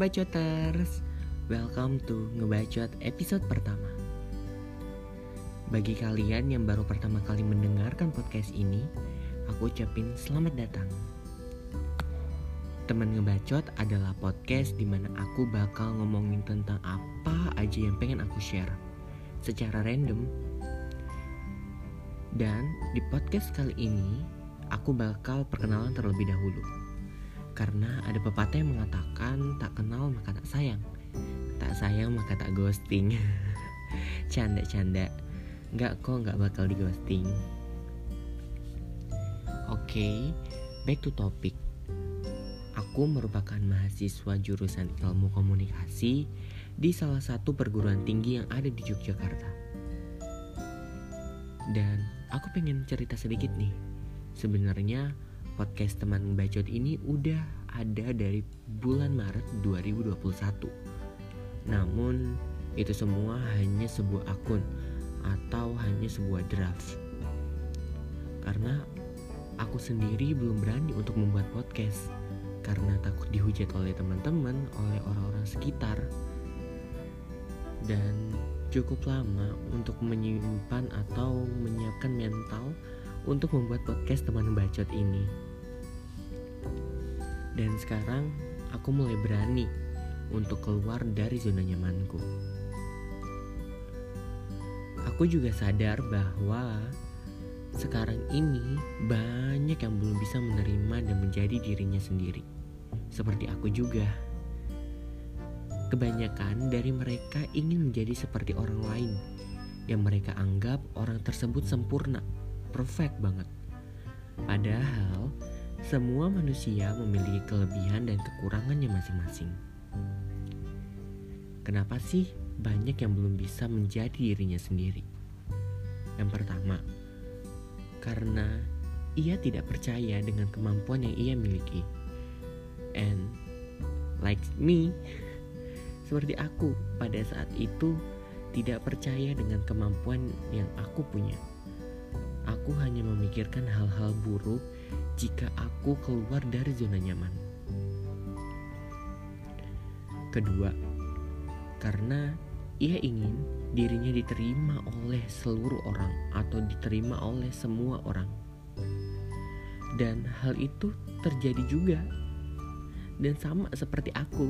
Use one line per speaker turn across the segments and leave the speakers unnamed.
Ngebacoters. Welcome to Ngebacot episode pertama. Bagi kalian yang baru pertama kali mendengarkan podcast ini Aku ucapin selamat datang. Teman Ngebacot adalah podcast di mana aku bakal ngomongin tentang apa aja yang pengen aku share Secara random. Dan di podcast kali ini Aku bakal perkenalan terlebih dahulu karena ada pepatah yang mengatakan tak kenal maka tak sayang. Tak sayang maka tak ghosting. Canda-canda. Nggak kok nggak bakal di ghosting Oke, okay, back to topic. Aku merupakan mahasiswa jurusan ilmu komunikasi di salah satu perguruan tinggi yang ada di Yogyakarta. Dan aku pengen cerita sedikit nih. Sebenarnya podcast teman bacot ini udah ada dari bulan Maret 2021. Namun itu semua hanya sebuah akun atau hanya sebuah draft. Karena aku sendiri belum berani untuk membuat podcast karena takut dihujat oleh teman-teman, oleh orang-orang sekitar. Dan cukup lama untuk menyimpan atau menyiapkan mental untuk membuat podcast teman bacot ini. Dan sekarang aku mulai berani untuk keluar dari zona nyamanku. Aku juga sadar bahwa sekarang ini banyak yang belum bisa menerima dan menjadi dirinya sendiri. Seperti aku juga. Kebanyakan dari mereka ingin menjadi seperti orang lain yang mereka anggap orang tersebut sempurna, perfect banget. Padahal semua manusia memiliki kelebihan dan kekurangannya masing-masing. Kenapa sih banyak yang belum bisa menjadi dirinya sendiri? Yang pertama, karena ia tidak percaya dengan kemampuan yang ia miliki. And like me, seperti aku pada saat itu tidak percaya dengan kemampuan yang aku punya. Aku hanya memikirkan hal-hal buruk jika aku keluar dari zona nyaman. Kedua, karena ia ingin dirinya diterima oleh seluruh orang atau diterima oleh semua orang. Dan hal itu terjadi juga. Dan sama seperti aku.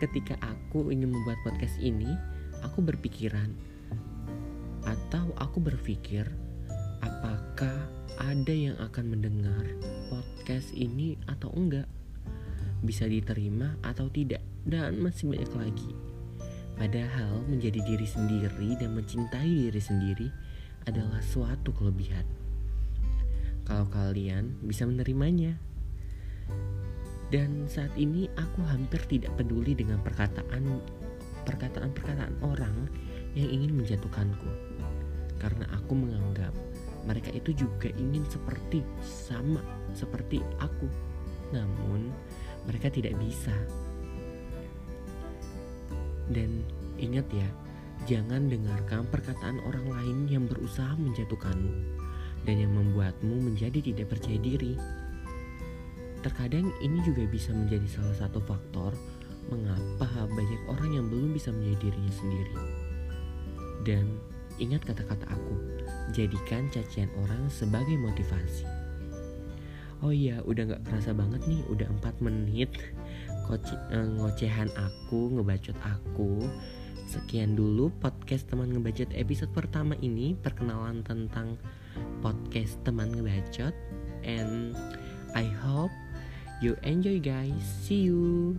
Ketika aku ingin membuat podcast ini, aku berpikiran atau aku berpikir apakah ada yang akan mendengar podcast ini atau enggak? Bisa diterima atau tidak dan masih banyak lagi. Padahal menjadi diri sendiri dan mencintai diri sendiri adalah suatu kelebihan. Kalau kalian bisa menerimanya. Dan saat ini aku hampir tidak peduli dengan perkataan perkataan-perkataan orang yang ingin menjatuhkanku. Karena aku menganggap mereka itu juga ingin seperti sama seperti aku. Namun, mereka tidak bisa. Dan ingat ya, jangan dengarkan perkataan orang lain yang berusaha menjatuhkanmu dan yang membuatmu menjadi tidak percaya diri. Terkadang ini juga bisa menjadi salah satu faktor mengapa banyak orang yang belum bisa menjadi dirinya sendiri. Dan ingat kata-kata aku, Jadikan cacian orang sebagai motivasi. Oh iya, udah gak kerasa banget nih, udah 4 menit Koci, eh, ngocehan aku, ngebacot aku. Sekian dulu podcast teman ngebacot episode pertama ini perkenalan tentang podcast teman ngebacot and I hope you enjoy guys. See you.